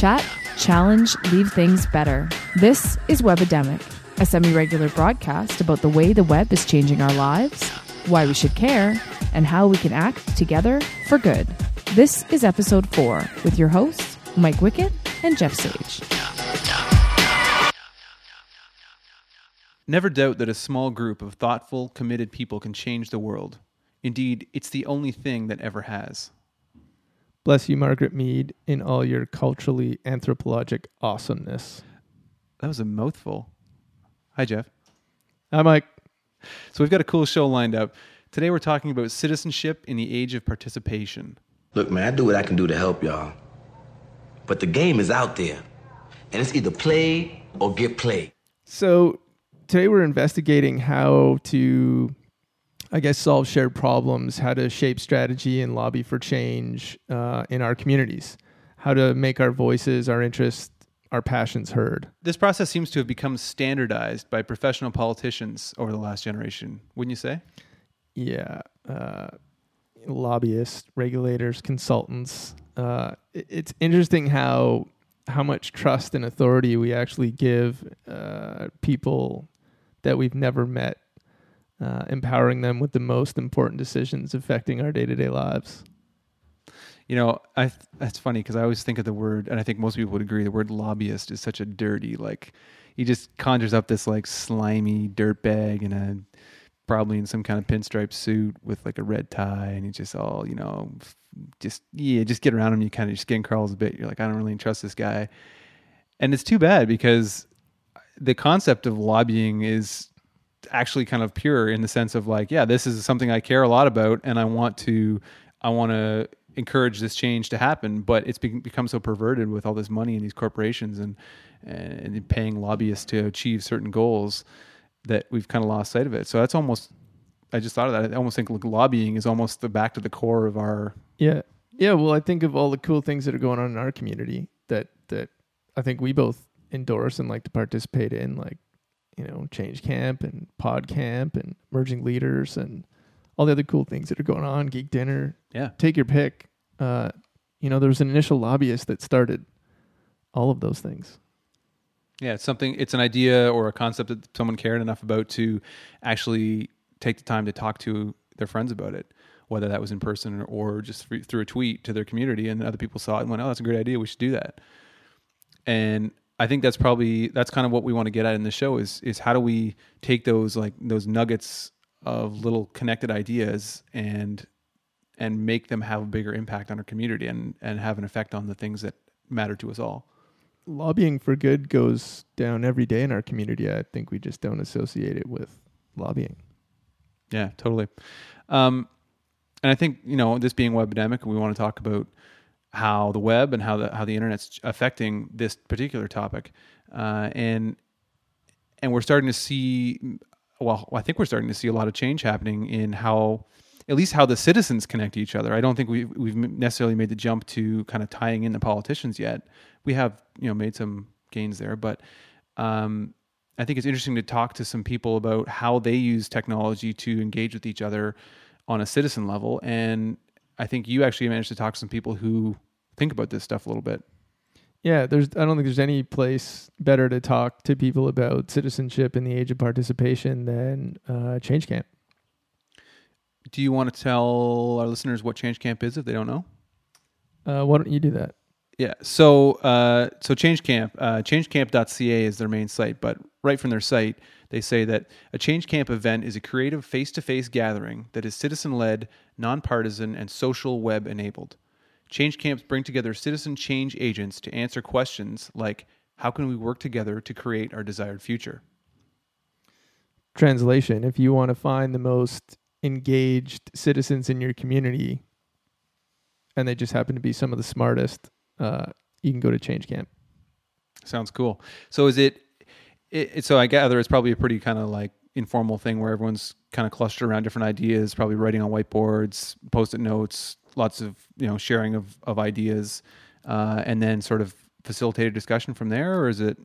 Chat, challenge, leave things better. This is Webidemic, a semi regular broadcast about the way the web is changing our lives, why we should care, and how we can act together for good. This is episode four with your hosts, Mike Wickett and Jeff Sage. Never doubt that a small group of thoughtful, committed people can change the world. Indeed, it's the only thing that ever has. Bless you, Margaret Mead, in all your culturally anthropologic awesomeness. That was a mouthful. Hi, Jeff. Hi, Mike. So, we've got a cool show lined up. Today, we're talking about citizenship in the age of participation. Look, man, I do what I can do to help y'all. But the game is out there, and it's either play or get played. So, today we're investigating how to I guess, solve shared problems, how to shape strategy and lobby for change uh, in our communities, how to make our voices, our interests, our passions heard. This process seems to have become standardized by professional politicians over the last generation, wouldn't you say? Yeah. Uh, lobbyists, regulators, consultants. Uh, it's interesting how how much trust and authority we actually give uh, people that we've never met uh, empowering them with the most important decisions affecting our day to day lives. You know, I that's funny because I always think of the word, and I think most people would agree, the word lobbyist is such a dirty, like he just conjures up this like slimy dirtbag and a probably in some kind of pinstripe suit with like a red tie, and he's just all you know, just yeah, just get around him, you kind of your skin crawls a bit. You're like, I don't really trust this guy, and it's too bad because the concept of lobbying is actually kind of pure in the sense of like, yeah, this is something I care a lot about, and I want to, I want to encourage this change to happen. But it's become so perverted with all this money in these corporations and and paying lobbyists to achieve certain goals that we've kind of lost sight of it. So that's almost. I just thought of that. I almost think lobbying is almost the back to the core of our. Yeah, yeah. Well, I think of all the cool things that are going on in our community that that I think we both endorse and like to participate in, like you know, Change Camp and Pod Camp and Emerging Leaders and all the other cool things that are going on, Geek Dinner. Yeah. Take your pick. Uh, you know, there was an initial lobbyist that started all of those things. Yeah, it's something, it's an idea or a concept that someone cared enough about to actually take the time to talk to their friends about it, whether that was in person or just through a tweet to their community. And other people saw it and went, oh, that's a great idea. We should do that. And I think that's probably that's kind of what we want to get at in the show is is how do we take those like those nuggets of little connected ideas and and make them have a bigger impact on our community and and have an effect on the things that matter to us all. Lobbying for good goes down every day in our community. I think we just don't associate it with lobbying. Yeah, totally. Um, and I think you know this being Webidemic, we want to talk about how the web and how the how the internet's affecting this particular topic, uh, and and we're starting to see. Well, I think we're starting to see a lot of change happening in how, at least how the citizens connect to each other. I don't think we've we've necessarily made the jump to kind of tying in the politicians yet. We have you know made some gains there, but um, I think it's interesting to talk to some people about how they use technology to engage with each other on a citizen level and I think you actually managed to talk to some people who think about this stuff a little bit. Yeah, there's. I don't think there's any place better to talk to people about citizenship in the age of participation than uh, Change Camp. Do you want to tell our listeners what Change Camp is if they don't know? Uh, why don't you do that? Yeah. So, uh, so Change Camp, uh, changecamp.ca is their main site, but right from their site, they say that a Change Camp event is a creative face to face gathering that is citizen led, nonpartisan, and social web enabled. Change Camps bring together citizen change agents to answer questions like how can we work together to create our desired future? Translation If you want to find the most engaged citizens in your community, and they just happen to be some of the smartest, uh, you can go to Change Camp. Sounds cool. So is it it, so I gather it's probably a pretty kind of like informal thing where everyone's kind of clustered around different ideas, probably writing on whiteboards, post-it notes, lots of you know sharing of of ideas, uh, and then sort of facilitated discussion from there, or is it?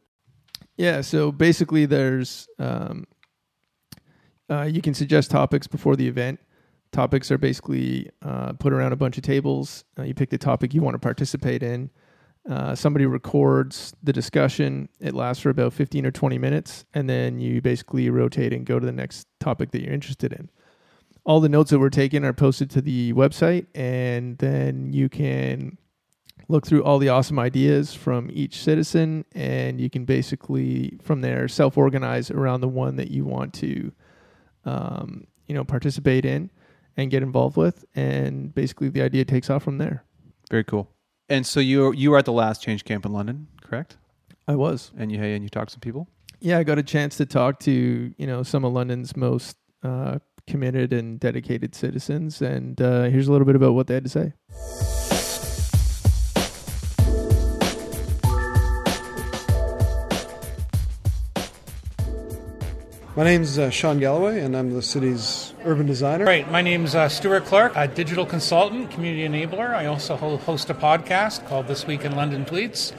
Yeah. So basically, there's um, uh, you can suggest topics before the event. Topics are basically uh, put around a bunch of tables. Uh, you pick the topic you want to participate in Uh, somebody records the discussion. It lasts for about 15 or 20 minutes, and then you basically rotate and go to the next topic that you're interested in. All the notes that were taken are posted to the website, and then you can look through all the awesome ideas from each citizen, and you can basically from there self organize around the one that you want to, um, you know, participate in and get involved with, and basically the idea takes off from there. Very cool. And so you you were at the last change camp in London, correct? I was. And you and you talked to some people. Yeah, I got a chance to talk to you know some of London's most uh, committed and dedicated citizens, and uh, here's a little bit about what they had to say. My name's uh, Sean Galloway, and I'm the city's urban designer. Right. My name's uh, Stuart Clark, a digital consultant, community enabler. I also host a podcast called This Week in London Tweets.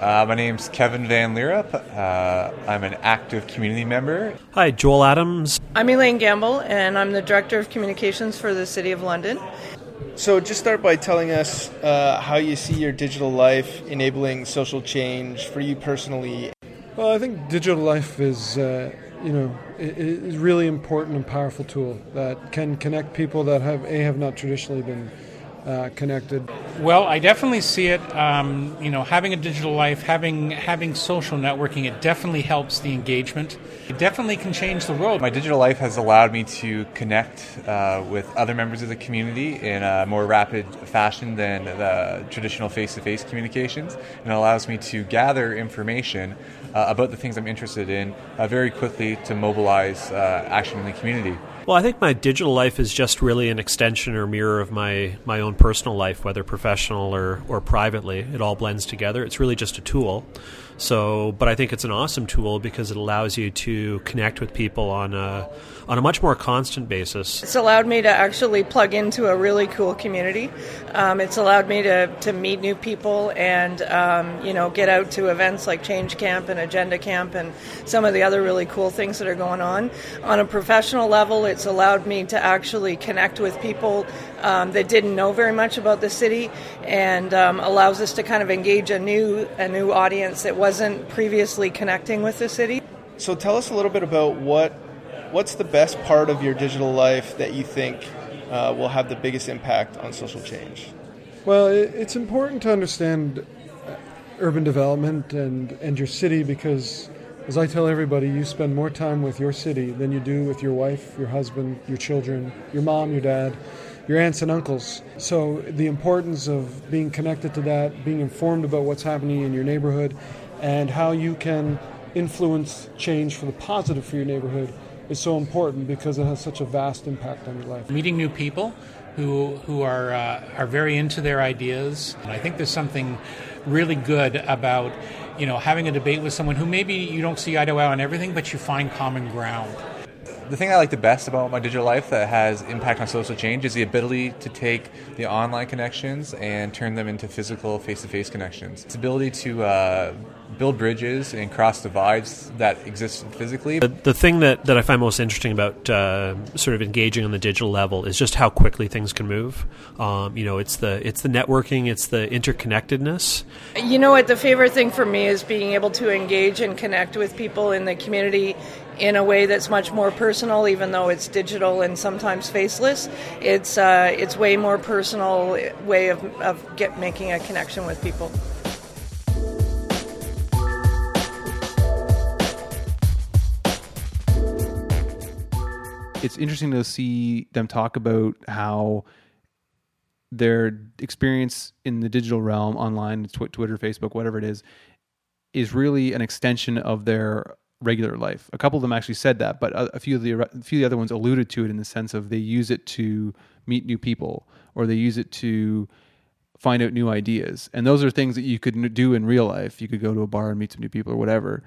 Uh, my name's Kevin Van Leerup. Uh, I'm an active community member. Hi, Joel Adams. I'm Elaine Gamble, and I'm the Director of Communications for the City of London. So, just start by telling us uh, how you see your digital life enabling social change for you personally. Well, I think digital life is uh, you know, it is really important and powerful tool that can connect people that have a have not traditionally been uh, connected. Well, I definitely see it. Um, you know, having a digital life, having having social networking, it definitely helps the engagement. It definitely can change the world. My digital life has allowed me to connect uh, with other members of the community in a more rapid fashion than the traditional face-to-face communications, and it allows me to gather information uh, about the things I'm interested in uh, very quickly to mobilize uh, action in the community. Well, I think my digital life is just really an extension or mirror of my, my own personal life, whether professional or, or privately. It all blends together. It's really just a tool. So, but I think it's an awesome tool because it allows you to connect with people on a on a much more constant basis. It's allowed me to actually plug into a really cool community. Um, it's allowed me to, to meet new people and um, you know get out to events like Change Camp and Agenda Camp and some of the other really cool things that are going on. On a professional level, it's allowed me to actually connect with people um, that didn't know very much about the city and um, allows us to kind of engage a new a new audience that wasn't previously connecting with the city. So tell us a little bit about what what's the best part of your digital life that you think uh, will have the biggest impact on social change? Well, it's important to understand uh, urban development and, and your city because, as I tell everybody, you spend more time with your city than you do with your wife, your husband, your children, your mom, your dad, your aunts and uncles. So, the importance of being connected to that, being informed about what's happening in your neighborhood, and how you can influence change for the positive for your neighborhood is so important because it has such a vast impact on your life. Meeting new people who who are uh, are very into their ideas, and I think there's something really good about you know having a debate with someone who maybe you don't see eye to eye on everything, but you find common ground the thing I like the best about my digital life that has impact on social change is the ability to take the online connections and turn them into physical face-to-face connections. It's ability to uh, build bridges and cross divides that exist physically. The, the thing that, that I find most interesting about uh, sort of engaging on the digital level is just how quickly things can move. Um, you know, it's the it's the networking, it's the interconnectedness. You know what? The favorite thing for me is being able to engage and connect with people in the community in a way that's much more personal, even though it's digital and sometimes faceless. It's uh, it's way more personal way of, of get making a connection with people. It's interesting to see them talk about how their experience in the digital realm, online, Twitter, Facebook, whatever it is, is really an extension of their regular life. A couple of them actually said that, but a, a few of the a few of the other ones alluded to it in the sense of they use it to meet new people or they use it to find out new ideas. And those are things that you could do in real life. You could go to a bar and meet some new people or whatever.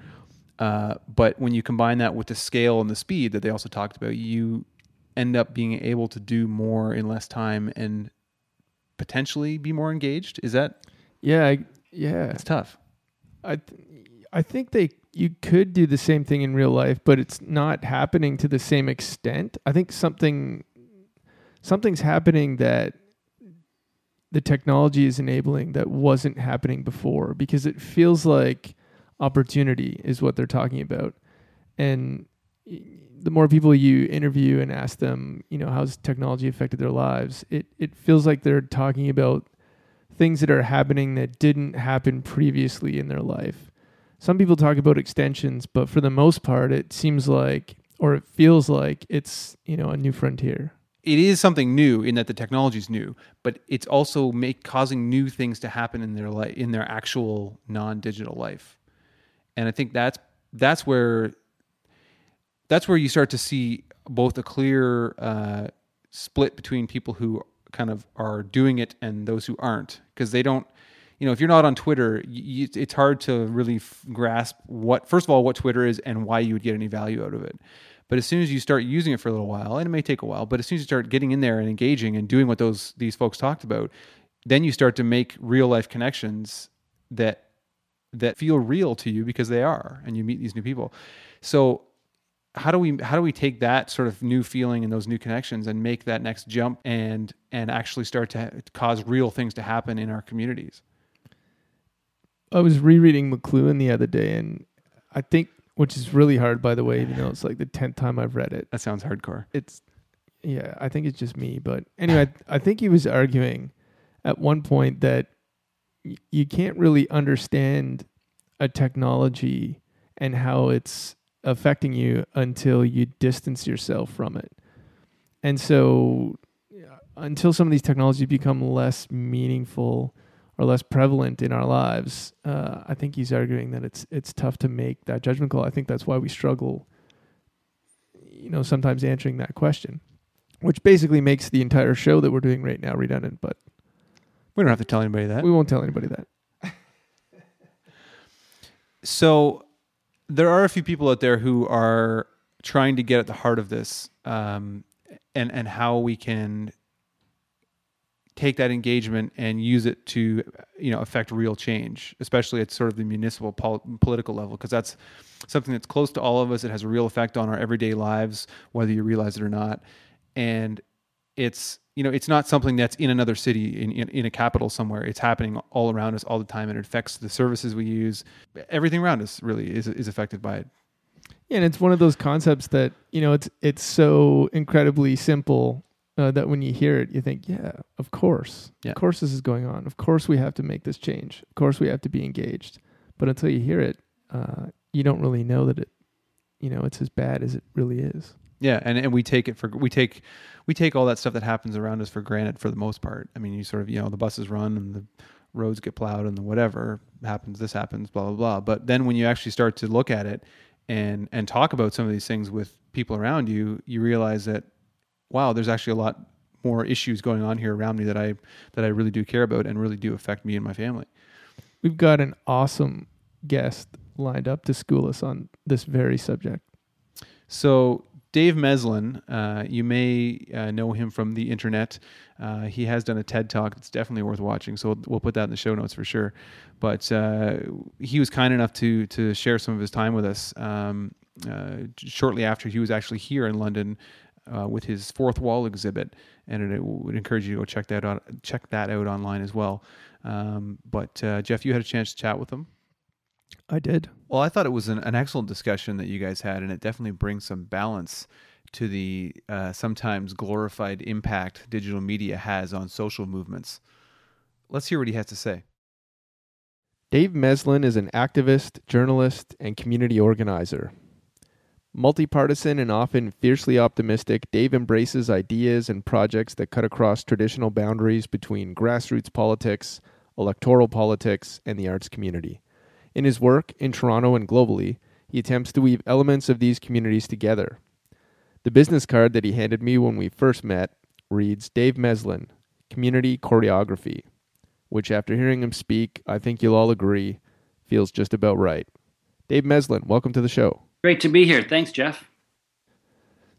Uh, but when you combine that with the scale and the speed that they also talked about, you end up being able to do more in less time and potentially be more engaged. Is that? Yeah, I, yeah. It's tough. I, th- I think they you could do the same thing in real life, but it's not happening to the same extent. I think something something's happening that the technology is enabling that wasn't happening before because it feels like opportunity is what they're talking about. And the more people you interview and ask them, you know, how's technology affected their lives, it, it feels like they're talking about things that are happening that didn't happen previously in their life. Some people talk about extensions, but for the most part, it seems like, or it feels like it's, you know, a new frontier it is something new in that the technology is new, but it's also make causing new things to happen in their life in their actual non-digital life. And I think that's that's where that's where you start to see both a clear uh, split between people who kind of are doing it and those who aren't because they don't you know if you're not on twitter you, it's hard to really f- grasp what first of all what twitter is and why you would get any value out of it but as soon as you start using it for a little while, and it may take a while, but as soon as you start getting in there and engaging and doing what those these folks talked about, then you start to make real life connections that that feel real to you because they are, and you meet these new people. So how do we how do we take that sort of new feeling and those new connections and make that next jump and and actually start to cause real things to happen in our communities? I was rereading McLuhan the other day, and I think which is really hard, by the way. Even though it's like the tenth time I've read it. That sounds hardcore. It's yeah, I think it's just me. But anyway, I think he was arguing at one point that y- you can't really understand a technology and how it's affecting you until you distance yourself from it. And so, until some of these technologies become less meaningful or less prevalent in our lives, uh, I think he's arguing that it's it's tough to make that judgment call. I think that's why we struggle, you know, sometimes answering that question, which basically makes the entire show that we're doing right now redundant. But we don't have to tell anybody that. We won't tell anybody that. so there are a few people out there who are trying to get at the heart of this, um, and and how we can take that engagement and use it to you know affect real change especially at sort of the municipal pol- political level because that's something that's close to all of us. It has a real effect on our everyday lives whether you realize it or not. And it's you know it's not something that's in another city in, in, in a capital somewhere. It's happening all around us all the time. And it affects the services we use. Everything around us really is is affected by it. Yeah, and it's one of those concepts that you know it's it's so incredibly simple uh, that when you hear it, you think, yeah, of course, yeah. of course this is going on. Of course we have to make this change. Of course we have to be engaged. But until you hear it, uh, you don't really know that it, you know, it's as bad as it really is. Yeah, and, and we take it for we take we take all that stuff that happens around us for granted for the most part. I mean, you sort of you know the buses run and the roads get plowed and the whatever happens, this happens, blah blah blah. But then when you actually start to look at it and and talk about some of these things with people around you, you realize that wow, there's actually a lot more issues going on here around me that I that I really do care about and really do affect me and my family. We've got an awesome guest lined up to school us on this very subject. So Dave Meslin, uh, you may uh, know him from the internet. Uh, he has done a TED talk that's definitely worth watching. So we'll, we'll put that in the show notes for sure. But uh, he was kind enough to to share some of his time with us. Um, uh, shortly after he was actually here in London uh, with his fourth wall exhibit, and it, would encourage you to go check that out. Check that out online as well. Um, but uh, Jeff, you had a chance to chat with him. I did. Well, I thought it was an, an, excellent discussion that you guys had, and it definitely brings some balance to the uh, sometimes glorified impact digital media has on social movements. Let's hear what he has to say. Dave Meslin is an activist, journalist, and community organizer. Multipartisan and often fiercely optimistic, Dave embraces ideas and projects that cut across traditional boundaries between grassroots politics, electoral politics, and the arts community. In his work, in Toronto and globally, he attempts to weave elements of these communities together. The business card that he handed me when we first met reads Dave Meslin, Community Choreography, which, after hearing him speak, I think you'll all agree feels just about right. Dave Meslin, welcome to the show. Great to be here. Thanks, Jeff.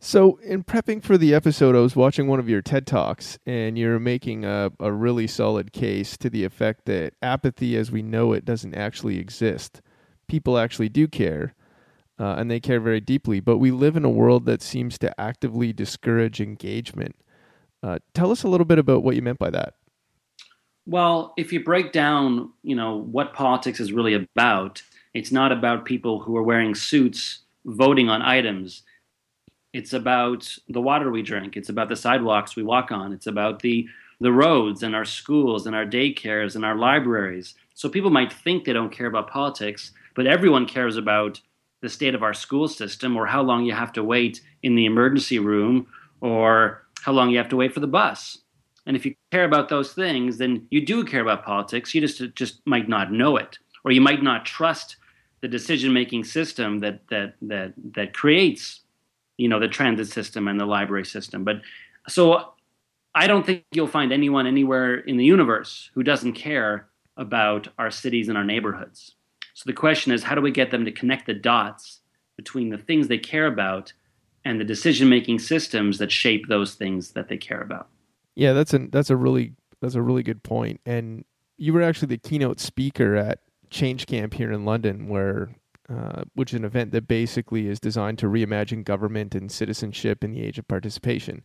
So, in prepping for the episode, I was watching one of your TED Talks, and you're making a, a really solid case to the effect that apathy as we know it doesn't actually exist. People actually do care, uh, and they care very deeply, but we live in a world that seems to actively discourage engagement. Uh, tell us a little bit about what you meant by that. Well, if you break down, you know, what politics is really about, it's not about people who are wearing suits voting on items. It's about the water we drink. It's about the sidewalks we walk on. It's about the the roads and our schools and our daycares and our libraries. So people might think they don't care about politics, but everyone cares about the state of our school system or how long you have to wait in the emergency room or how long you have to wait for the bus. And if you care about those things, then you do care about politics. You just just might not know it, or you might not trust the decision-making system that that that that creates, you know, the transit system and the library system. But so I don't think you'll find anyone anywhere in the universe who doesn't care about our cities and our neighborhoods. So the question is, how do we get them to connect the dots between the things they care about and the decision-making systems that shape those things that they care about? Yeah, that's a that's a really that's a really good point. And you were actually the keynote speaker at Change Camp here in London, where uh, which is an event that basically is designed to reimagine government and citizenship in the age of participation.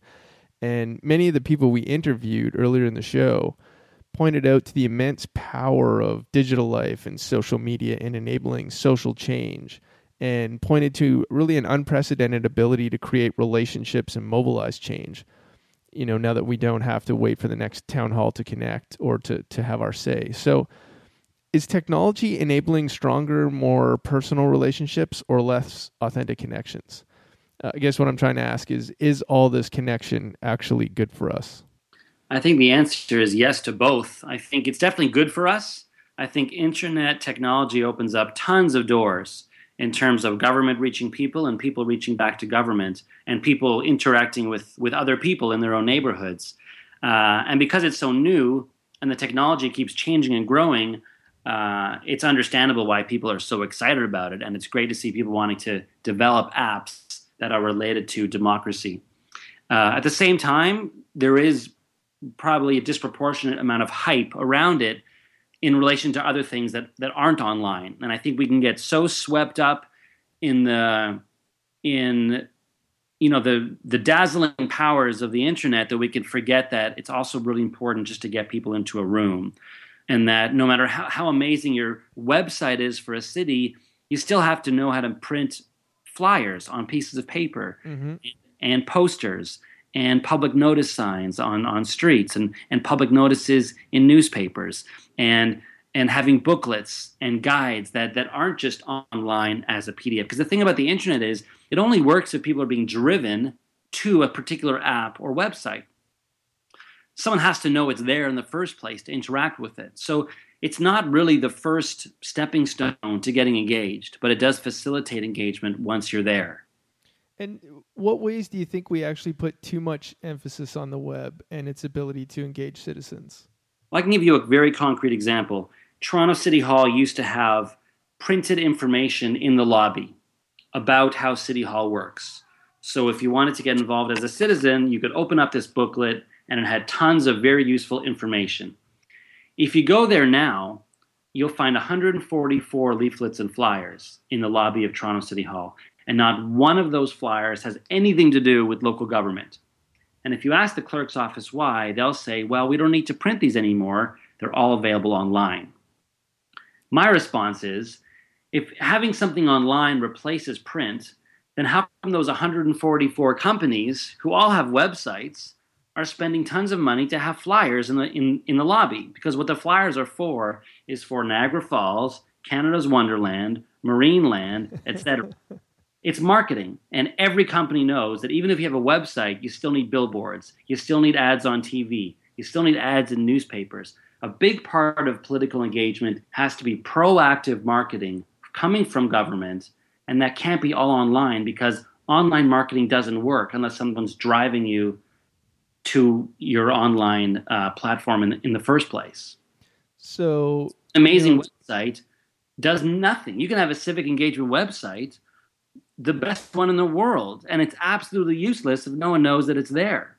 And many of the people we interviewed earlier in the show pointed out to the immense power of digital life and social media in enabling social change and pointed to really an unprecedented ability to create relationships and mobilize change you know now that we don't have to wait for the next town hall to connect or to to have our say so is technology enabling stronger more personal relationships or less authentic connections? Uh, i guess what i'm trying to ask is is all this connection actually good for us? I think the answer is yes to both. I think it's definitely good for us. I think internet technology opens up tons of doors in terms of government reaching people and people reaching back to government and people interacting with, with other people in their own neighborhoods. Uh, and because it's so new and the technology keeps changing and growing, uh, it's understandable why people are so excited about it. And it's great to see people wanting to develop apps that are related to democracy. Uh, at the same time, there is probably a disproportionate amount of hype around it in relation to other things that that aren't online. And I think we can get so swept up in the in you know the the dazzling powers of the internet that we can forget that it's also really important just to get people into a room and that no matter how, how amazing your website is for a city you still have to know how to print flyers on pieces of paper mm-hmm. and posters and public notice signs on, on streets and, and public notices in newspapers and and having booklets and guides that, that aren't just online as a PDF. Because the thing about the internet is it only works if people are being driven to a particular app or website. Someone has to know it's there in the first place to interact with it. So it's not really the first stepping stone to getting engaged, but it does facilitate engagement once you're there. And what ways do you think we actually put too much emphasis on the web and its ability to engage citizens? Well, I can give you a very concrete example. Toronto City Hall used to have printed information in the lobby about how City Hall works. So if you wanted to get involved as a citizen, you could open up this booklet and it had tons of very useful information. If you go there now, you'll find 144 leaflets and flyers in the lobby of Toronto City Hall and not one of those flyers has anything to do with local government. And if you ask the clerk's office why, they'll say, well, we don't need to print these anymore. They're all available online. My response is if having something online replaces print, then how come those 144 companies who all have websites are spending tons of money to have flyers in the in, in the lobby? Because what the flyers are for is for Niagara Falls, Canada's Wonderland, Marineland, etc. It's marketing. And every company knows that even if you have a website, you still need billboards, you still need ads on TV, you still need ads in newspapers. A big part of political engagement has to be proactive marketing coming from government, and that can't be all online because online marketing doesn't work unless someone's driving you to your online uh, platform in, in the first place. So, amazing you know, website does nothing. You can have a civic engagement website the best one in the world, and it's absolutely useless if no one knows that it's there.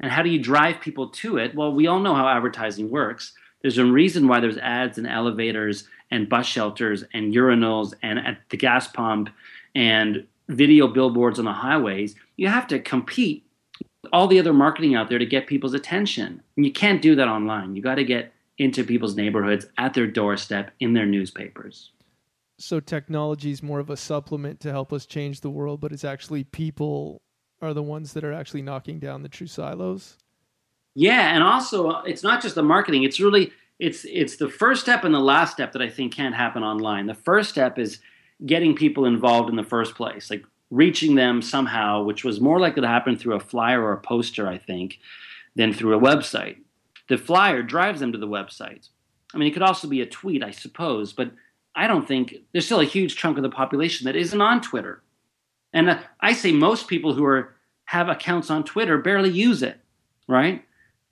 And how do you drive people to it? Well, we all know how advertising works. There's a reason why there's ads in elevators and bus shelters and urinals and at the gas pump and video billboards on the highways. You have to compete with all the other marketing out there to get people's attention. And you can't do that online. You got to get into people's neighborhoods at their doorstep in their newspapers. So technology is more of a supplement to help us change the world, but it's actually people are the ones that are actually knocking down the true silos. Yeah, and also uh, it's not just the marketing. It's really it's it's the first step and the last step that I think can't happen online. The first step is getting people involved in the first place, like reaching them somehow, which was more likely to happen through a flyer or a poster, I think, than through a website. The flyer drives them to the website. I mean, it could also be a tweet, I suppose, but I don't think there's still a huge chunk of the population that isn't on Twitter. And uh, I say most people who are have accounts on Twitter barely use it, right?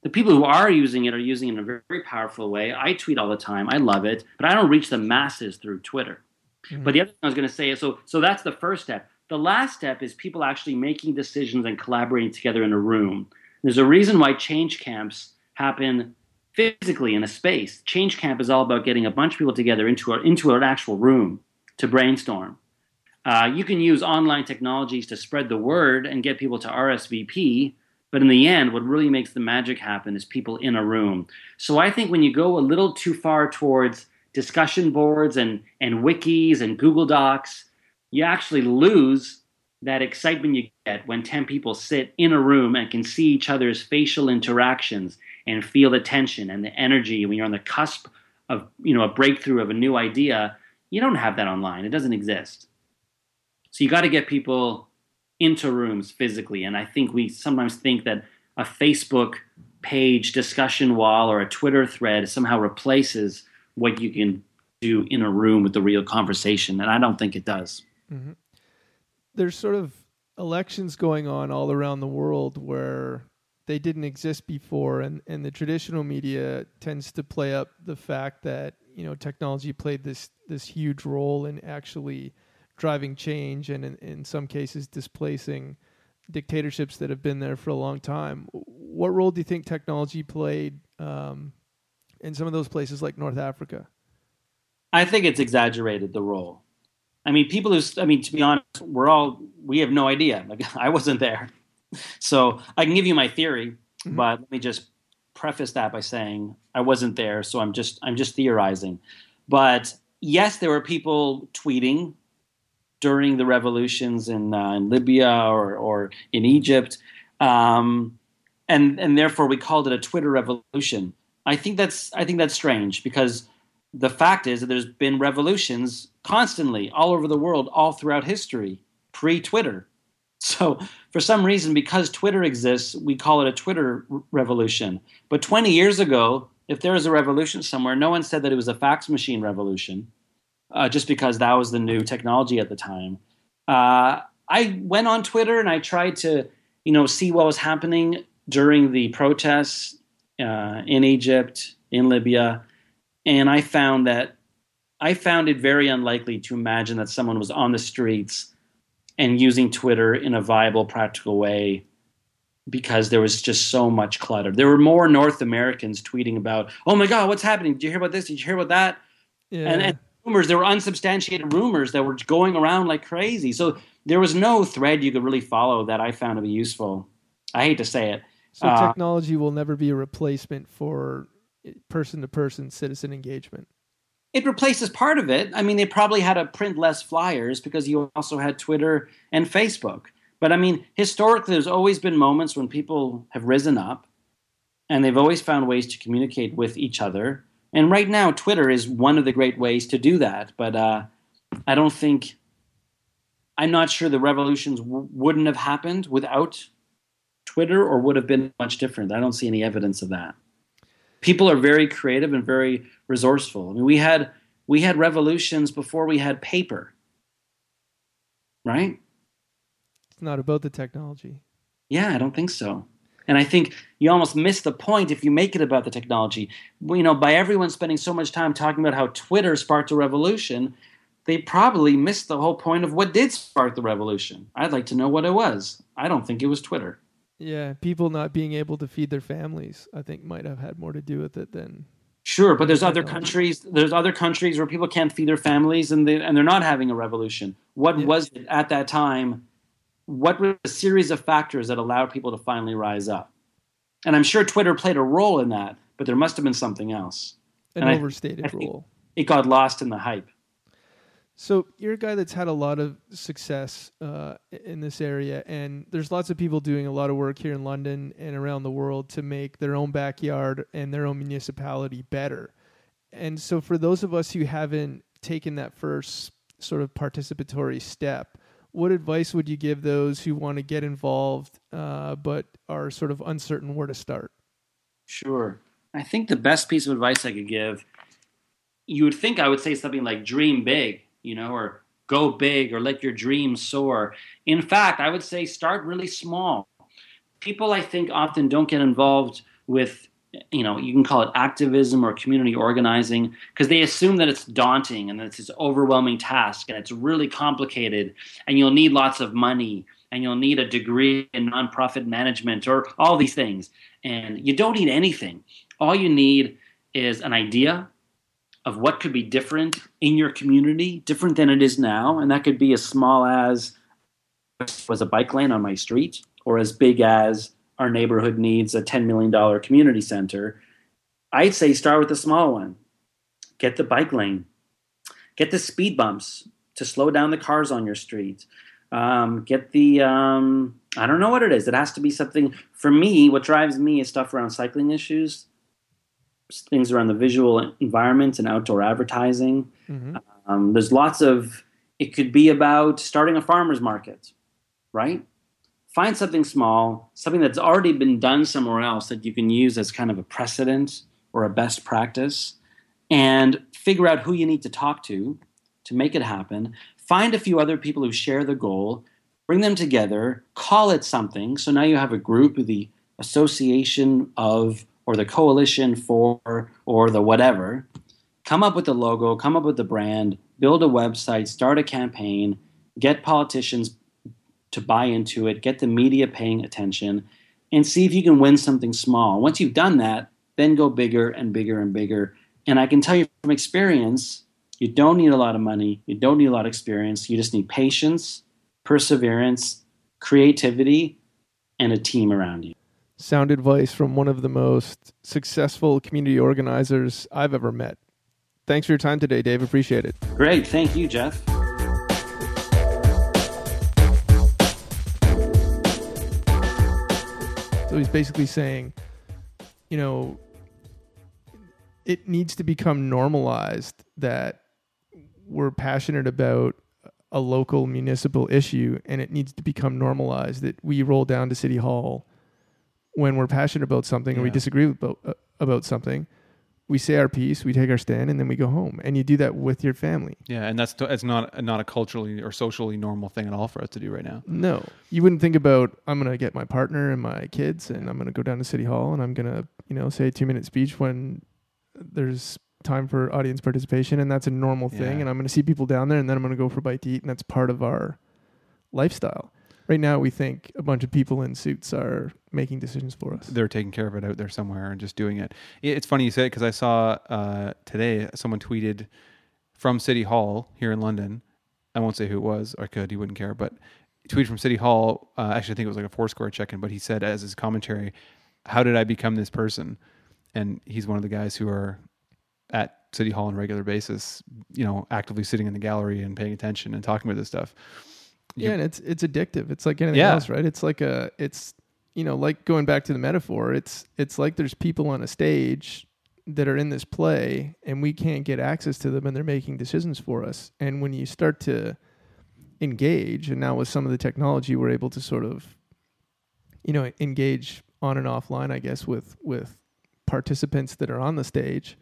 The people who are using it are using it in a very, very powerful way. I tweet all the time. I love it, but I don't reach the masses through Twitter. Mm-hmm. But the other thing I was going to say is so so that's the first step. The last step is people actually making decisions and collaborating together in a room. There's a reason why change camps happen physically in a space. Change camp is all about getting a bunch of people together into a, into an actual room to brainstorm. Uh, you can use online technologies to spread the word and get people to RSVP, but in the end, what really makes the magic happen is people in a room. So I think when you go a little too far towards discussion boards and, and wikis and Google Docs, you actually lose that excitement you get when 10 people sit in a room and can see each other's facial interactions and feel the tension and the energy. When you're on the cusp of you know a breakthrough of a new idea you don't have that online. It doesn't exist. So you got to get people into rooms physically and i think we sometimes think that a facebook page discussion wall or a twitter thread somehow replaces what you can do in a room with the real conversation, and I don't think it does. Mm-hmm. There's sort of elections going on all around the world where they didn't exist before, and and the traditional media tends to play up the fact that you know technology played this this huge role in actually driving change and in, in some cases displacing dictatorships that have been there for a long time. What role do you think technology played um, in some of those places like North Africa? I think it's exaggerated the role. I mean, people who, I mean, to be honest, we're all, we have no idea. Like, I wasn't there. So I can give you my theory, mm-hmm. but let me just preface that by saying I wasn't there. So I'm just, I'm just theorizing. But yes, there were people tweeting during the revolutions in, uh, in Libya or, or in Egypt. Um, and, and therefore we called it a Twitter revolution. I think that's I think that's strange because the fact is that there's been revolutions constantly all over the world, all throughout history, pre Twitter. So, for some reason, because Twitter exists, we call it a Twitter revolution. But 20 years ago, if there was a revolution somewhere, no one said that it was a fax machine revolution, uh, just because that was the new technology at the time. Uh, I went on Twitter and I tried to, you know, see what was happening during the protests uh, in Egypt, in Libya, and I found that I found it very unlikely to imagine that someone was on the streets and using Twitter in a viable, practical way because there was just so much clutter. There were more North Americans tweeting about, "Oh my God, what's happening? Did you hear about this? Did you hear about that?" Yeah. And, and rumors. There were unsubstantiated rumors that were going around like crazy. So there was no thread you could really follow that I found to be useful. I hate to say it. So uh, technology will never be a replacement for person to person citizen engagement. It replaces part of it. I mean, they probably had to print less flyers because you also had Twitter and Facebook. But I mean, historically, there's always been moments when people have risen up and they've always found ways to communicate with each other. And right now, Twitter is one of the great ways to do that. But uh, I don't think, I'm not sure the revolutions w- wouldn't have happened without Twitter or would have been much different. I don't see any evidence of that. People are very creative and very resourceful. I mean, we had we had revolutions before we had paper, right? It's not about the technology. Yeah, I don't think so. And I think you almost miss the point if you make it about the technology. You know, by everyone spending so much time talking about how Twitter sparked a revolution, they probably missed the whole point of what did spark the revolution. I'd like to know what it was. I don't think it was Twitter. Yeah, people not being able to feed their families, I think, might have had more to do with it than. Sure, but there's other countries. There's other countries where people can't feed their families, and they and they're not having a revolution. What yeah. was it at that time? What were the series of factors that allowed people to finally rise up? And I'm sure Twitter played a role in that. but there must have been something else. An And overstated I think role. It got lost in the hype. So you're a guy that's had a lot of success uh, in this area, and there's lots of people doing a lot of work here in London and around the world to make their own backyard and their own municipality better. And so, for those of us who haven't taken that first sort of participatory step, what advice would you give those who want to get involved uh, but are sort of uncertain where to start? Sure. I think the best piece of advice I could give, you would think I would say something like dream big, you know, or go big or let your dreams soar. In fact, I would say start really small. People, I think, often don't get involved with, you know, you can call it activism or community organizing because they assume that it's daunting and that it's this overwhelming task and it's really complicated and you'll need lots of money and you'll need a degree in nonprofit management or all these things. And you don't need anything. All you need is an idea of what could be different in your community, different than it is now. And that could be as small as was a bike lane on my street, or as big as our neighborhood needs a $10 million community center. I'd say start with a small one. Get the bike lane. Get the speed bumps to slow down the cars on your street. Um, get the um, I don't know what it is. It has to be something for me. What drives me is stuff around cycling issues, things around the visual environment and outdoor advertising. Mm-hmm. Um, there's lots of. It could be about starting a farmers market, right? Find something small, something that's already been done somewhere else that you can use as kind of a precedent or a best practice, and figure out who you need to talk to to make it happen. Find a few other people who share the goal, bring them together, call it something. So now you have a group, the association of, or the coalition for, or the whatever. Come up with the logo, come up with the brand, build a website, start a campaign, get politicians to buy into it, get the media paying attention, and see if you can win something small. Once you've done that, then go bigger and bigger and bigger. And I can tell you from experience, you don't need a lot of money, you don't need a lot of experience, you just need patience, perseverance, creativity, and a team around you. Sound advice from one of the most successful community organizers I've ever met. Thanks for your time today, Dave. Appreciate it. Great. Thank you, Jeff. So he's basically saying, you know, it needs to become normalized that we're passionate about a local municipal issue and it needs to become normalized that we roll down to city hall when we're passionate about something or we Yeah. disagree about, uh, about something we say our piece we take our stand and then we go home and you do that with your family Yeah, and that's it's not not a culturally or socially normal thing at all for us to do right now. No, you wouldn't think about I'm gonna get my partner and my kids, and I'm gonna go down to City Hall, and I'm gonna you know say a two minute speech when there's time for audience participation, and that's a normal thing, Yeah. and I'm gonna see people down there, and then I'm gonna go for a bite to eat, and that's part of our lifestyle. Right now, we think a bunch of people in suits are making decisions for us. They're taking care of it out there somewhere and just doing it. It- It's funny you say it because I saw uh, today someone tweeted from City Hall here in London. I won't say who it was. I could. He wouldn't care. But tweeted from City Hall. Uh, actually, I think it was like a Foursquare check-in. But he said as his commentary, "How did I become this person?" And he's one of the guys who are at City Hall on a regular basis. You know, actively sitting in the gallery and paying attention and talking about this stuff. Yeah, and it's it's addictive. It's like anything Yeah. else, right? It's like a it's you know, like going back to the metaphor, it's it's like there's people on a stage that are in this play and we can't get access to them and they're making decisions for us. And when you start to engage and now with some of the technology we're able to sort of you know, engage on and offline, I guess, with with participants that are on the stage,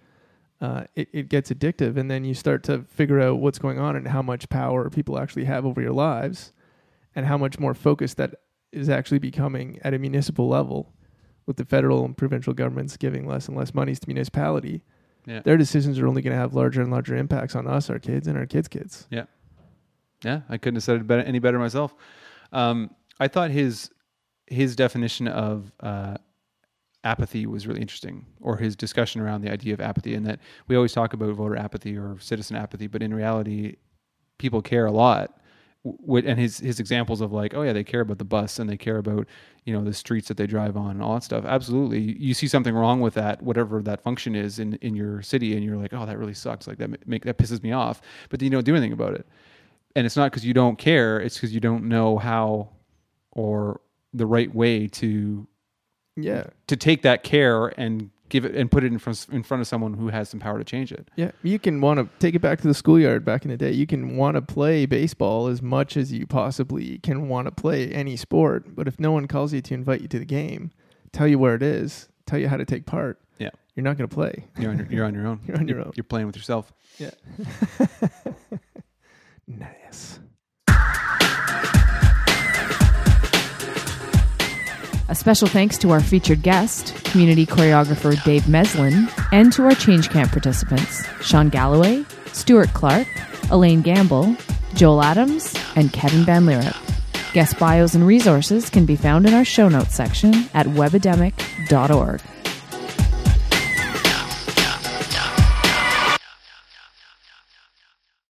uh, it, it gets addictive. And then you start to figure out what's going on and how much power people actually have over your lives and how much more focused that is actually becoming at a municipal level with the federal and provincial governments giving less and less monies to municipality. Yeah. Their decisions are only going to have larger and larger impacts on us, our kids, and our kids' kids. Yeah, yeah, I couldn't have said it better, any better myself. Um, I thought his his definition of uh, apathy was really interesting, or his discussion around the idea of apathy, and that we always talk about voter apathy or citizen apathy, but in reality, people care a lot, and his his examples of like oh yeah they care about the bus and they care about you know the streets that they drive on and all that stuff. Absolutely. You see something wrong with that whatever that function is in in your city and you're like oh that really sucks. Like that make that pisses me off. But then you don't do anything about it. And it's not because you don't care. It's because you don't know how or the right way to Yeah. to take that care and give it and put it in front in front of someone who has some power to change it Yeah, you can want to take it back to the schoolyard back in the day. You can want to play baseball as much as you possibly can want to play any sport, but if no one calls you to invite you to the game, tell you where it is, tell you how to take part, yeah you're not going to play. you're on your, you're on your own You're on your own. you're playing with yourself Yeah. nice. A special thanks to our featured guest, community choreographer Dave Meslin, and to our Change Camp participants, Sean Galloway, Stuart Clark, Elaine Gamble, Joel Adams, and Kevin Van Lierop. Guest bios and resources can be found in our show notes section at webidemic.org.